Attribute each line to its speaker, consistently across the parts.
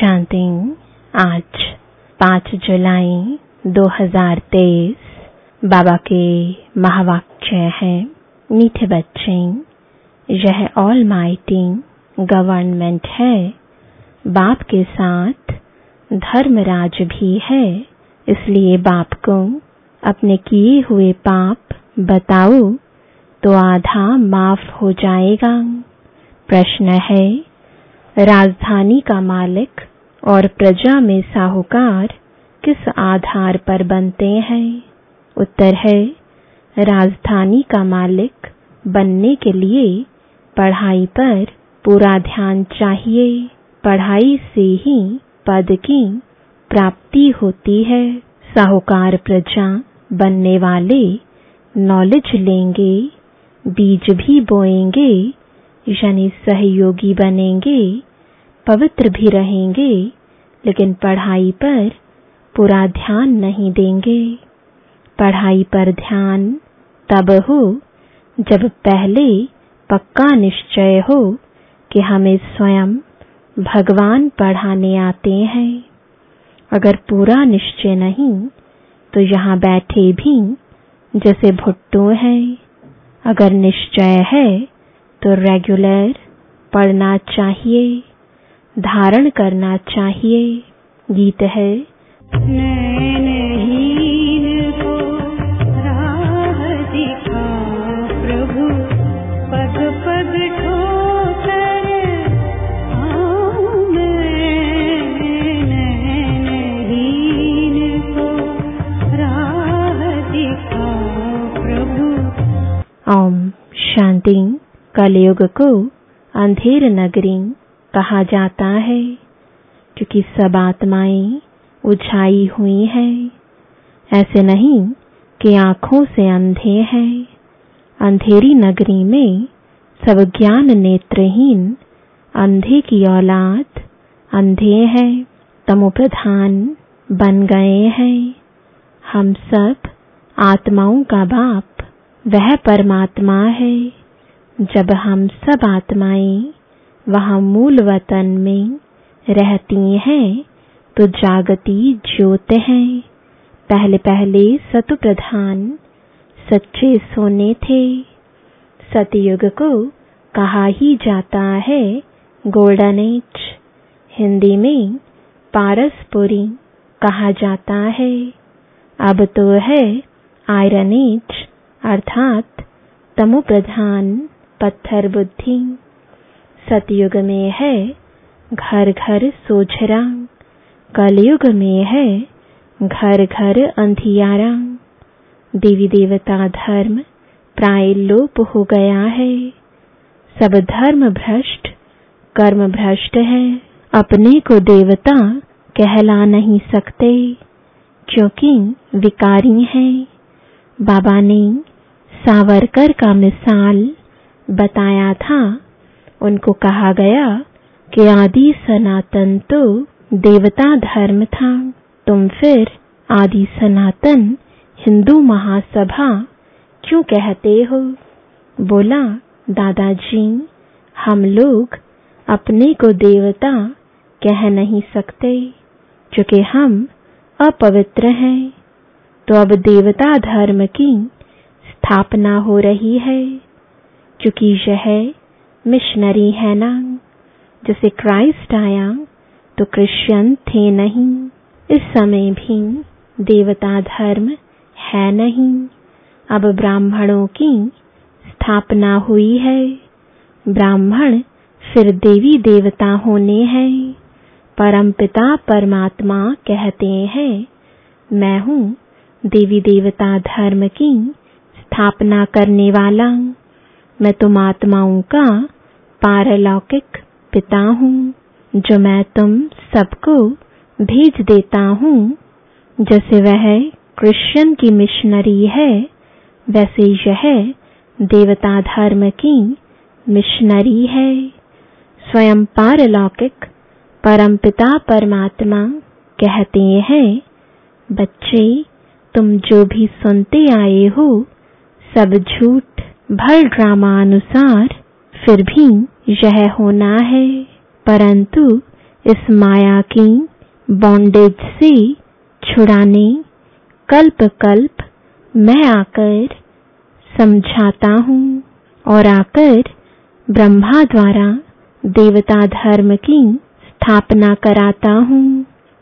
Speaker 1: शांति। आज पाँच जुलाई 2023 बाबा के महावाक्य है, मीठे बच्चे, यह ऑल माइटी गवर्नमेंट है। बाप के साथ धर्मराज भी है, इसलिए बाप को अपने किए हुए पाप बताओ तो आधा माफ़ हो जाएगा। प्रश्न है, राजधानी का मालिक और प्रजा में साहूकार किस आधार पर बनते हैं? उत्तर है, राजधानी का मालिक बनने के लिए पढ़ाई पर पूरा ध्यान चाहिए। पढ़ाई से ही पद की प्राप्ति होती है। साहूकार प्रजा बनने वाले नॉलेज लेंगे, बीज भी बोएँगे, यानी सहयोगी बनेंगे। पवित्र भी रहेंगे, लेकिन पढ़ाई पर पूरा ध्यान नहीं देंगे। पढ़ाई पर ध्यान तब हो जब पहले पक्का निश्चय हो कि हमें स्वयं भगवान पढ़ाने आते हैं। अगर पूरा निश्चय नहीं तो यहाँ बैठे भी जैसे भुट्टो हैं। अगर निश्चय है तो रेगुलर पढ़ना चाहिए। धारण करना चाहिए। गीत है।
Speaker 2: नैनहीन को राह दिखा प्रभु पग पग ठोकर आऊँ मैं। को राह दिखा प्रभु।
Speaker 1: ओम शांति। कलयुग को अंधेर नगरी। कहा जाता है, क्योंकि सब आत्माएँ उछाई हुई हैं। ऐसे नहीं कि आँखों से अंधे हैं। अंधेरी नगरी में सब ज्ञान नेत्रहीन, अंधे की औलाद अंधे हैं, तमोप्रधान बन गए हैं। हम सब आत्माओं का बाप, वह परमात्मा है। जब हम सब आत्माएँ वहाँ मूल वतन में रहती हैं तो जागती ज्योत हैं। पहले पहले सतु प्रधान सच्चे सोने थे। सतयुग को कहा ही जाता है गोल्डन एज हिंदी में पारसपुरी कहा जाता है। अब तो है आयरन एज अर्थात तमो प्रधान पत्थर बुद्धि सतयुग में है घर घर सोझरा। कलयुग में है घर घर अंधियारा। देवी देवता धर्म प्राय लोप हो गया है। सब धर्म भ्रष्ट, कर्म भ्रष्ट है। अपने को देवता कहला नहीं सकते, क्योंकि विकारी हैं। बाबा ने सावरकर का मिसाल बताया था उनको कहा गया कि आदि सनातन तो देवता धर्म था, तुम फिर आदि सनातन हिंदू महासभा क्यों कहते हो? बोला, दादाजी, हम लोग अपने को देवता कह नहीं सकते क्योंकि हम अपवित्र हैं। तो अब देवता धर्म की स्थापना हो रही है क्योंकि यह मिशनरी है ना? जैसे क्राइस्ट आया तो क्रिश्चियन थे नहीं। इस समय भी देवता धर्म है नहीं। अब ब्राह्मणों की स्थापना हुई है। ब्राह्मण फिर देवी देवता होने हैं। परमपिता परमात्मा कहते हैं, मैं हूँ देवी देवता धर्म की स्थापना करने वाला। मैं तुम आत्माओं का पारलौकिक पिता हूँ जो मैं तुम सबको भेज देता हूँ, जैसे वह क्रिश्चियन की मिशनरी है, वैसे यह देवता धर्म की मिशनरी है। स्वयं पारलौकिक परमपिता परमात्मा कहते हैं, बच्चे, तुम जो भी सुनते आए हो, सब झूठ भर ड्रामा अनुसार फिर भी यह होना है। परंतु इस माया की बॉन्डेज से छुड़ाने कल्प कल्प मैं आकर समझाता हूँ और आकर ब्रह्मा द्वारा देवता धर्म की स्थापना कराता हूँ।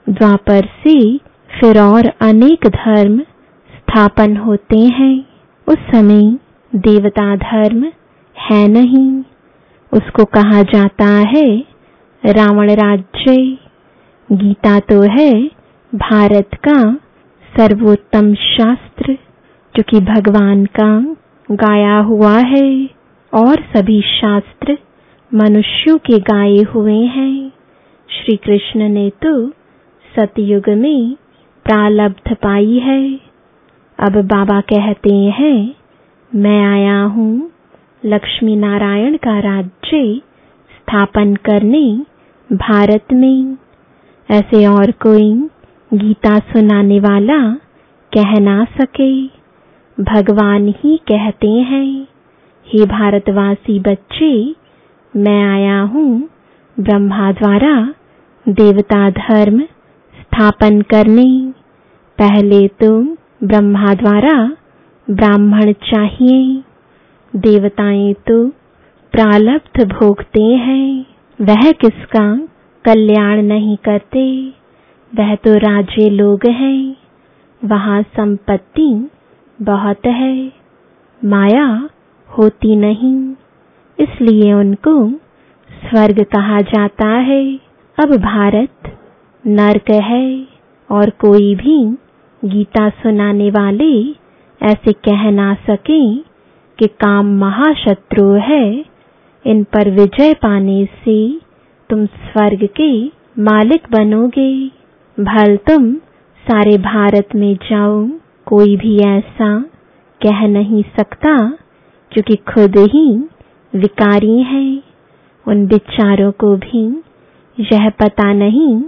Speaker 1: द्वापर से फिर और अनेक धर्म स्थापन होते हैं। उस समय देवता धर्म है नहीं। उसको कहा जाता है, रावण राज्य। गीता तो है, भारत का सर्वोत्तम शास्त्र जो कि भगवान का गाया हुआ है, और सभी शास्त्र मनुष्यों के गाए हुए हैं। श्री कृष्ण ने तो सतयुग में प्रालब्ध पाई है। अब बाबा कहते हैं, मैं आया हूँ लक्ष्मी नारायण का राज्य स्थापन करने भारत में। ऐसे और कोई गीता सुनाने वाला कह ना सके। भगवान ही कहते हैं, हे भारतवासी बच्चे, मैं आया हूँ ब्रह्मा द्वारा देवता धर्म स्थापन करने। पहले तुम ब्रह्मा द्वारा ब्राह्मण चाहिए। देवताएँ तो प्रालब्ध भोगते हैं। वह किसका कल्याण नहीं करते? वह तो राजे लोग हैं। वहाँ संपत्ति बहुत है। माया होती नहीं। इसलिए उनको स्वर्ग कहा जाता है। अब भारत नरक है और कोई भी गीता सुनाने वाले ऐसे कह ना सके कि काम महाशत्रु है। इन पर विजय पाने से तुम स्वर्ग के मालिक बनोगे। भल तुम सारे भारत में जाओ, कोई भी ऐसा कह नहीं सकता, क्योंकि खुद ही विकारी है। उन बिचारों को भी यह पता नहीं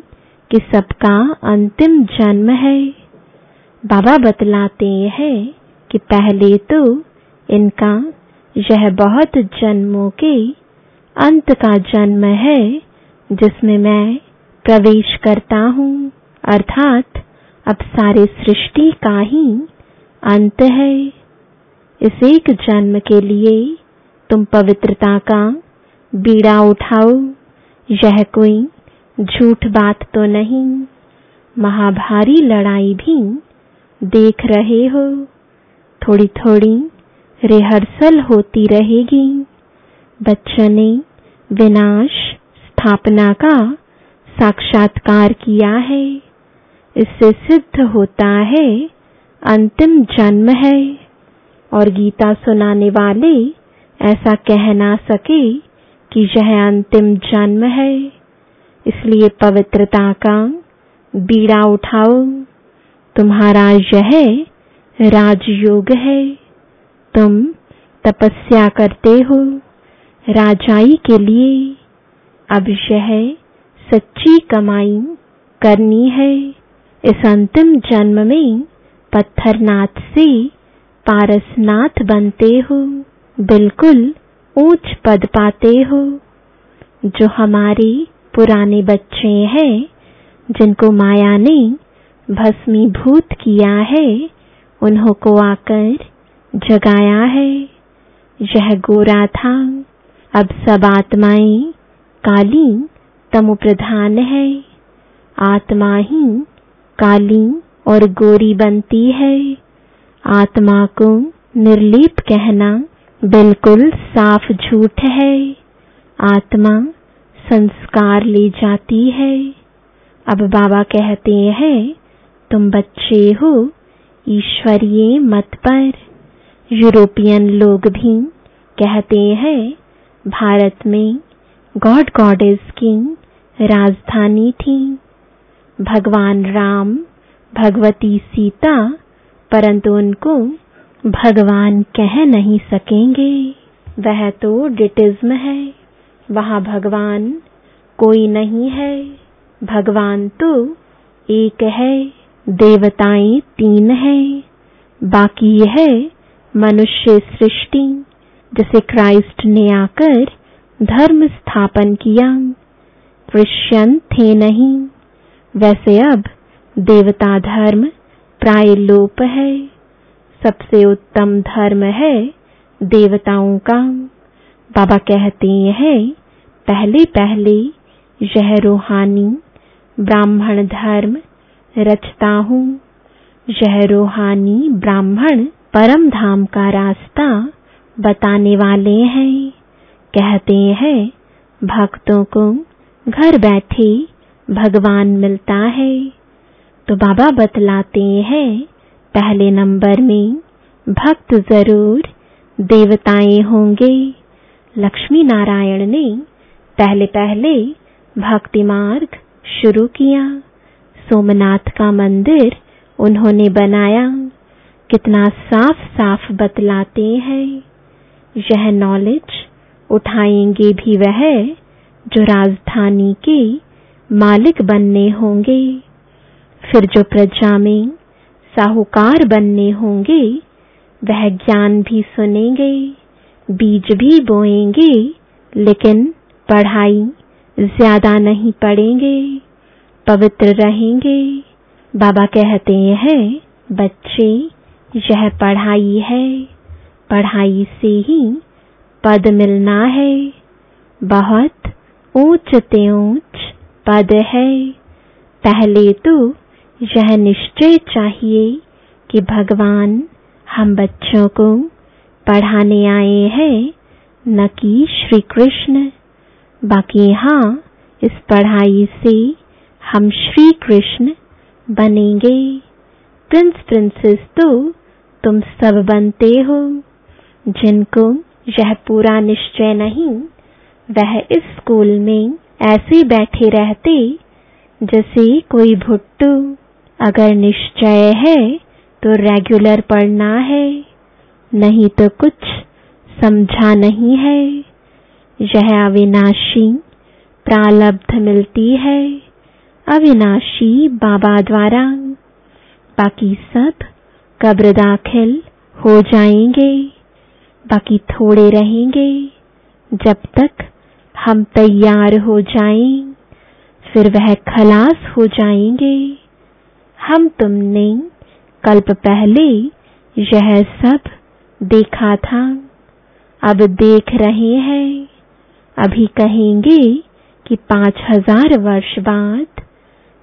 Speaker 1: कि सबका अंतिम जन्म है। बाबा बतलाते हैं कि पहले तो इनका यह बहुत जन्मों के अंत का जन्म है, जिसमें मैं प्रवेश करता हूँ। अर्थात, अब सारे सृष्टि का ही अंत है। इस एक जन्म के लिए तुम पवित्रता का बीड़ा उठाओ। यह कोई झूठ बात तो नहीं। महाभारी लड़ाई भी देख रहे हो। थोड़ी थोड़ी रिहर्सल होती रहेगी। बच्चों ने विनाश स्थापना का साक्षात्कार किया है। इससे सिद्ध होता है, अंतिम जन्म है। और गीता सुनाने वाले ऐसा कह ना सके कि यह अंतिम जन्म है। इसलिए पवित्रता का बीड़ा उठाओ तुम्हारा यह राजयोग है। तुम तपस्या करते हो। राजाई के लिए अब यह सच्ची कमाई करनी है। इस अंतिम जन्म में पत्थरनाथ से पारसनाथ बनते हो। बिल्कुल ऊंच पद पाते हो। जो हमारे पुराने बच्चे हैं, जिनको माया ने भस्मीभूत किया है, उन्हों को आकर जगाया है। यह गोरा था अब सब आत्माएँ काली तमु प्रधान है। आत्मा ही काली और गोरी बनती है। आत्मा को निर्लीप कहना बिल्कुल साफ़ झूठ है। आत्मा संस्कार ले जाती है। अब बाबा कहते हैं, तुम बच्चे हो, ईश्वरीय मत पर। यूरोपियन लोग भी कहते हैं, भारत में गॉड गॉडेस की राजधानी थी। भगवान राम, भगवती सीता, परंतु उनको भगवान कह नहीं सकेंगे। वह तो डिटिज्म है, वहाँ भगवान कोई नहीं है। भगवान तो एक है, देवताएँ तीन हैं, बाकी है मनुष्य सृष्टि, जिसे क्राइस्ट ने आकर धर्म स्थापन किया। क्रिश्चियन थे नहीं वैसे अब देवता धर्म प्राय लोप है। सबसे उत्तम धर्म है देवताओं का। बाबा कहते हैं, पहले पहले यह रूहानी ब्राह्मण धर्म रचता हूँ। यह रूहानी ब्राह्मण परम धाम का रास्ता बताने वाले हैं। कहते हैं, भक्तों को घर बैठे भगवान मिलता है। तो बाबा बतलाते हैं, पहले नंबर में भक्त ज़रूर देवताएँ होंगे। लक्ष्मी नारायण ने पहले पहले भक्ति मार्ग शुरू किया। सोमनाथ का मंदिर उन्होंने बनाया। कितना साफ़ साफ़ बतलाते हैं। यह नॉलेज उठाएँगे भी वह जो राजधानी के मालिक बनने होंगे। फिर जो प्रजा में साहूकार बनने होंगे, वह ज्ञान भी सुनेंगे, बीज भी बोएँगे, लेकिन पढ़ाई ज़्यादा नहीं पढ़ेंगे, पवित्र रहेंगे। बाबा कहते हैं, बच्चे यह पढ़ाई है, पढ़ाई से ही पद मिलना है। बहुत ऊंच ते ऊंच पद है। पहले तो यह निश्चय चाहिए कि भगवान हम बच्चों को पढ़ाने आए हैं, न कि श्री कृष्ण बाकी हाँ इस पढ़ाई से हम श्री कृष्ण बनेंगे। प्रिंस प्रिंसेस तो तुम सब बनते हो। जिनको यह पूरा निश्चय नहीं, वह इस स्कूल में ऐसे बैठे रहते, जैसे कोई भुट्टू। अगर निश्चय है तो रेगुलर पढ़ना है। नहीं तो कुछ समझा नहीं है। यह अविनाशी प्रालब्ध मिलती है। अविनाशी बाबा द्वारा। बाकी सब कब्र दाखिल हो जाएँगे, बाकी थोड़े रहेंगे। जब तक हम तैयार हो जाएँ, फिर वह खलास हो जाएँगे। हम तुमने कल्प पहले यह सब देखा था। अब देख रहे हैं। अभी कहेंगे कि पाँच हज़ार वर्ष बाद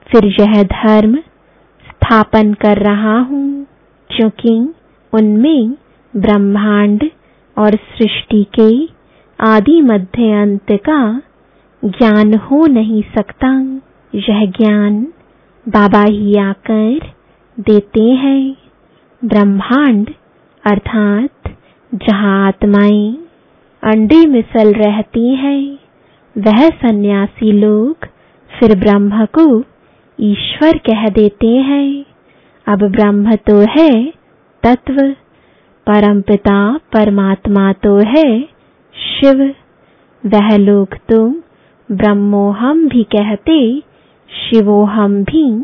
Speaker 1: फिर यह धर्म स्थापन कर रहा हूँ। क्योंकि उनमें ब्रह्मांड और सृष्टि के आदि मध्य अंत का ज्ञान हो नहीं सकता, यह ज्ञान बाबा ही आकर देते हैं। ब्रह्मांड अर्थात जहाँ आत्माएँ अंडे मिसल रहती हैं, वह सन्यासी लोग फिर ब्रह्म को ईश्वर कह देते हैं। अब ब्रह्म तो है, तत्व। परमपिता परमात्मा तो है, शिव। वह लोग तो ब्रह्मोहम भी कहते शिवोहम भी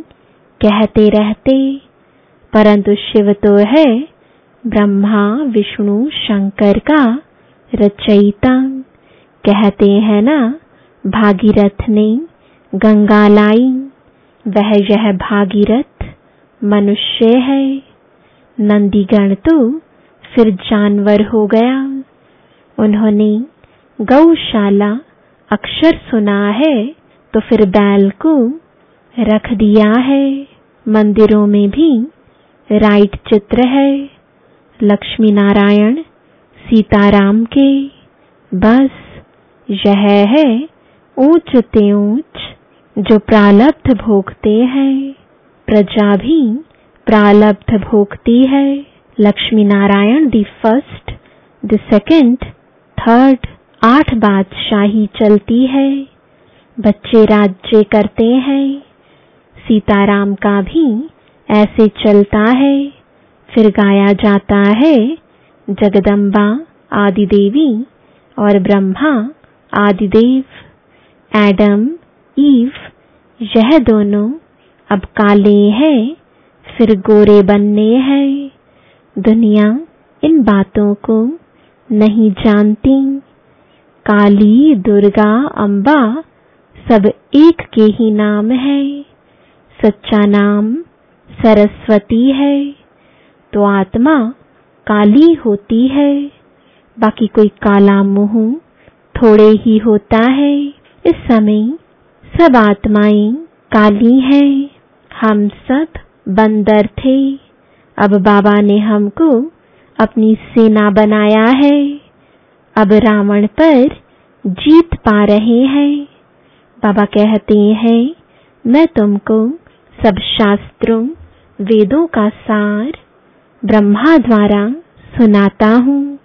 Speaker 1: कहते रहते। परंतु शिव तो है, ब्रह्मा, विष्णु, शंकर का रचयिता। कहते हैं ना, भागीरथ ने गंगा लाई। वह यह भागीरथ मनुष्य है। नंदीगण तो फिर जानवर हो गया। उन्होंने गौशाला अक्षर सुना है तो फिर बैल को रख दिया है। मंदिरों में भी राइट चित्र है। लक्ष्मी नारायण सीताराम के। बस, यह है ऊंचते ऊंच जो प्रालब्ध भोगते हैं। प्रजा भी प्रालब्ध भोगती है। Lakshmi Narayan the first the second third आठ बादशाही चलती है। बच्चे राज्य करते हैं। सीताराम का भी ऐसे चलता है। फिर गाया जाता है, जगदम्बा आदि देवी और ब्रह्मा, आदिदेव, एडम, ईव, यह दोनों अब काले हैं, फिर गोरे बनने हैं। दुनिया इन बातों को नहीं जानती। काली, दुर्गा, अंबा सब एक के ही नाम है। सच्चा नाम सरस्वती है। तो आत्मा काली होती है। बाकी कोई काला मुँह थोड़े ही होता है। इस समय सब आत्माएँ काली हैं। हम सब बंदर थे। अब बाबा ने हमको अपनी सेना बनाया है। अब रावण पर जीत पा रहे हैं। बाबा कहते हैं, मैं तुमको सब शास्त्रों, वेदों का सार ब्रह्मा द्वारा सुनाता हूँ।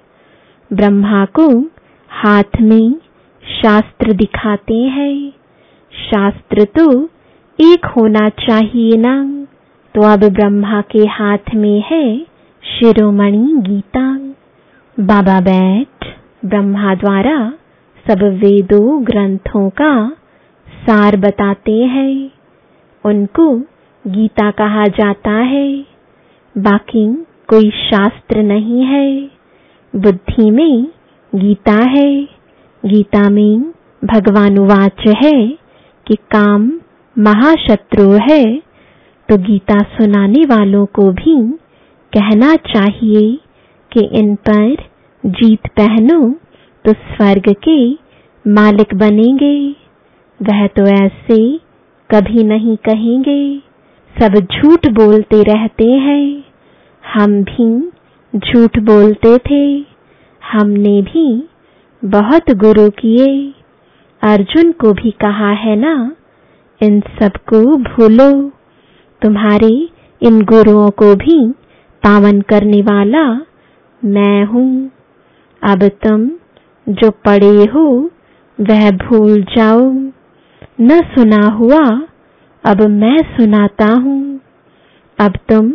Speaker 1: ब्रह्मा को हाथ में शास्त्र दिखाते हैं। शास्त्र तो एक होना चाहिए ना। तो अब ब्रह्मा के हाथ में है शिरोमणि गीता। बाबा बैठ ब्रह्मा द्वारा सब वेदों ग्रंथों का सार बताते हैं। उनको गीता कहा जाता है। बाकी कोई शास्त्र नहीं है। बुद्धि में गीता है। गीता में भगवान वाच है कि काम महाशत्रु है तो गीता सुनाने वालों को भी कहना चाहिए कि इन पर जीत पहनो तो स्वर्ग के मालिक बनेंगे। वह तो ऐसे कभी नहीं कहेंगे। सब झूठ बोलते रहते हैं। हम भी झूठ बोलते थे। हमने भी बहुत गुरु किए। अर्जुन को भी कहा है ना इन सबको भूलो। तुम्हारे इन गुरुओं को भी पावन करने वाला मैं हूँ। अब तुम जो पढ़े हो, वह भूल जाओ। न सुना हुआ, अब मैं सुनाता हूँ। अब तुम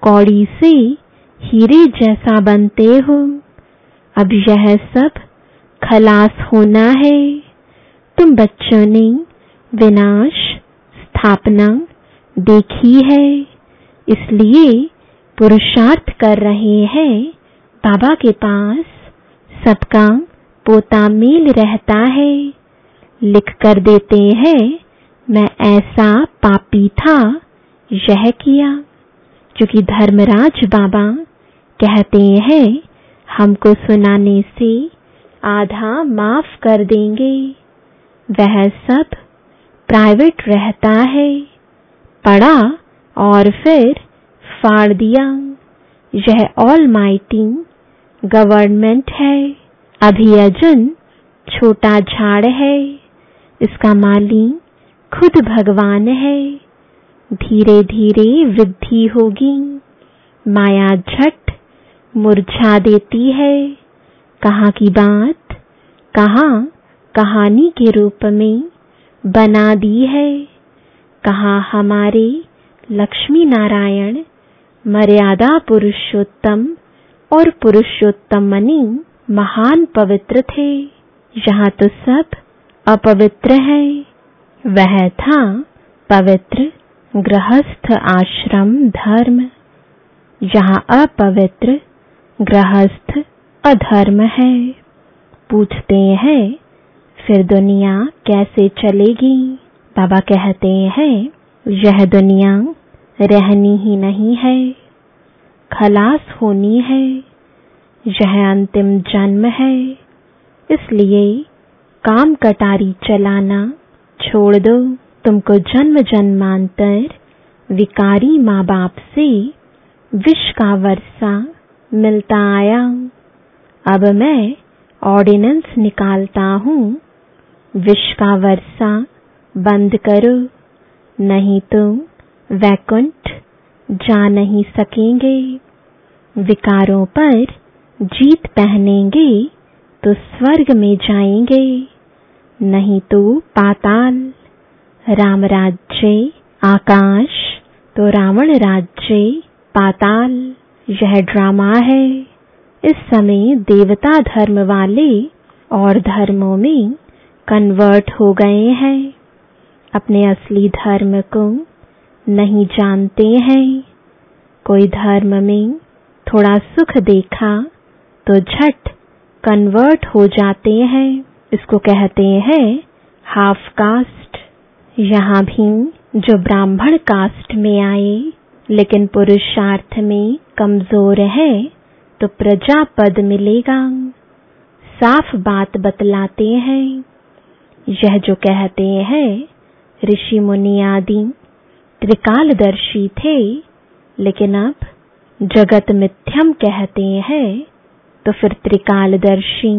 Speaker 1: कौड़ी से हीरे जैसा बनते हो। अब यह सब खलास होना है। तुम बच्चों ने विनाश, स्थापना देखी है। इसलिए पुरुषार्थ कर रहे हैं। बाबा के पास सबका पोता मेल रहता है। लिख कर देते हैं, मैं ऐसा पापी था, यह किया। क्योंकि धर्मराज बाबा कहते हैं, हमको सुनाने से आधा माफ़ कर देंगे। वह सब प्राइवेट रहता है। पढ़ा और फिर फाड़ दिया। यह ऑल माइटी गवर्नमेंट है। अभियजन छोटा झाड़ है। इसका माली खुद भगवान है। धीरे धीरे वृद्धि होगी। माया झट मुरझा देती है। कहाँ की बात? कहाँ, कहानी के रूप में। बना दी है। कहा हमारे लक्ष्मी नारायण, मर्यादा पुरुषोत्तम और पुरुषोत्तम मनी महान पवित्र थे। यहाँ तो सब अपवित्र है। वह था पवित्र गृहस्थ आश्रम धर्म। यहाँ अपवित्र गृहस्थ अधर्म है। पूछते हैं फिर दुनिया कैसे चलेगी? बाबा कहते हैं, यह दुनिया रहनी ही नहीं है, खलास होनी है, यह अंतिम जन्म है, इसलिए काम कटारी चलाना छोड़ दो। तुमको जन्म जन्मांतर विकारी माँ बाप से विष का वर्षा मिलता आया। अब मैं ऑर्डिनेंस निकालता हूँ विष का वर्षा बंद करो, नहीं तो वैकुंठ जा नहीं सकेंगे। विकारों पर जीत पहनेंगे तो स्वर्ग में जाएँगे, नहीं तो पाताल। राम राज्य, आकाश तो रावण राज्य, पाताल। यह ड्रामा है। इस समय देवता धर्म वाले और धर्मों में कन्वर्ट हो गए हैं। अपने असली धर्म को नहीं जानते हैं। कोई धर्म में थोड़ा सुख देखा तो झट कन्वर्ट हो जाते हैं। इसको कहते हैं हाफ़ कास्ट यहाँ भी जो ब्राह्मण कास्ट में आए, लेकिन पुरुषार्थ में कमज़ोर है तो प्रजा पद मिलेगा। साफ़ बात बतलाते हैं। यह जो कहते हैं, ऋषि मुनि आदि, त्रिकालदर्शी थे, लेकिन अब जगत मिथ्यम कहते हैं तो फिर त्रिकालदर्शी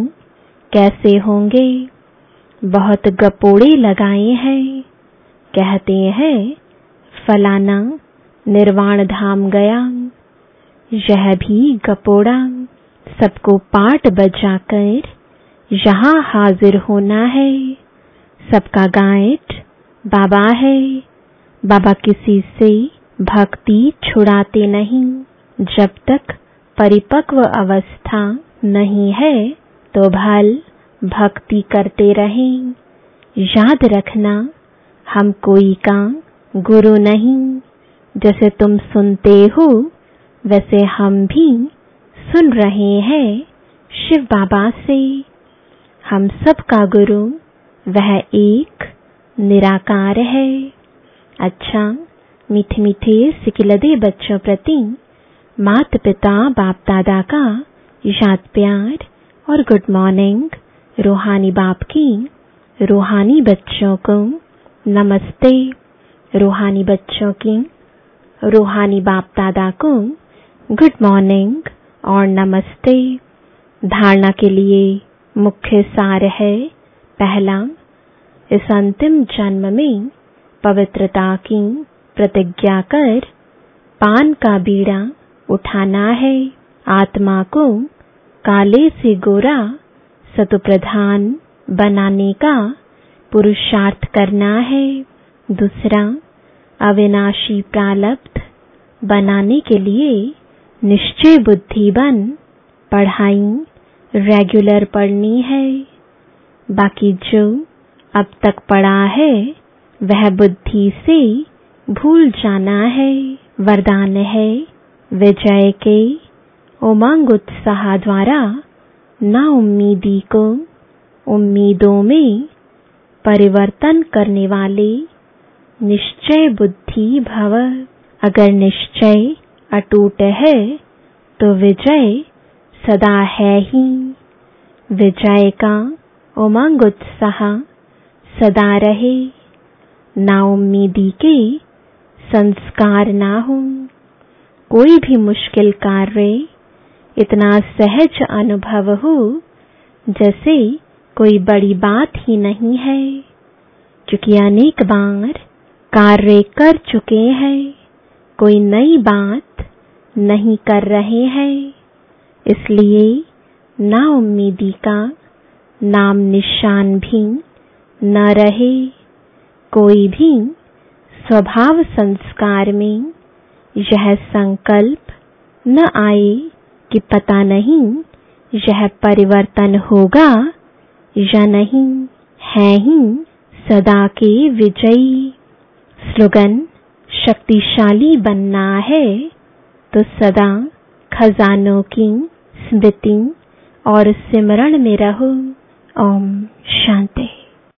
Speaker 1: कैसे होंगे? बहुत गपोड़े लगाए हैं। कहते हैं, फलाना निर्वाण धाम गया। यह भी गपोड़ा, सबको पाठ बजाकर यहाँ हाजिर होना है। सबका गाइड बाबा है। बाबा किसी से भक्ति छुड़ाते नहीं। जब तक परिपक्व अवस्था नहीं है तो भल भक्ति करते रहें। याद रखना, हम कोई का गुरु नहीं। जैसे तुम सुनते हो, वैसे हम भी सुन रहे हैं शिव बाबा से। हम सब का गुरु वह एक निराकार है। अच्छा मीठे मीठे सिकिलदे बच्चों प्रति माता पिता बाप दादा का याद प्यार और गुड मॉर्निंग। रूहानी बाप की रूहानी बच्चों को नमस्ते। रूहानी बच्चों की रूहानी बाप दादा को गुड मॉर्निंग और नमस्ते। धारणा के लिए मुख्य सार है पहला, इस अंतिम जन्म में पवित्रता की प्रतिज्ञा कर पान का बीड़ा उठाना है। आत्मा को काले से गोरा, सतुप्रधान बनाने का पुरुषार्थ करना है। दूसरा, अविनाशी प्रालब्ध बनाने के लिए निश्चय बुद्धि बन पढ़ाई रेगुलर पढ़नी है। बाकी जो अब तक पड़ा है, वह बुद्धि से भूल जाना है, वरदान है, विजय के उमंग उत्साह द्वारा ना उम्मीदी को उम्मीदों में परिवर्तन करने वाले निश्चय बुद्धि भव अगर निश्चय अटूट है तो विजय सदा है ही। विजय का उमंग उत्साह सदा रहे। ना उम्मीदी के संस्कार ना हो कोई भी मुश्किल कार्य, इतना सहज अनुभव हो, जैसे कोई बड़ी बात ही नहीं है। क्योंकि अनेक बार कार्य कर चुके हैं, कोई नई बात नहीं कर रहे हैं। इसलिए ना उम्मीदी का नाम निशान भी न रहे कोई भी स्वभाव संस्कार में यह संकल्प न आए कि पता नहीं यह परिवर्तन होगा या नहीं, है ही सदा के विजयी। स्लोगन शक्तिशाली बनना है तो सदा खजानों की स्मृति और सिमरण में रहो। ओम शांति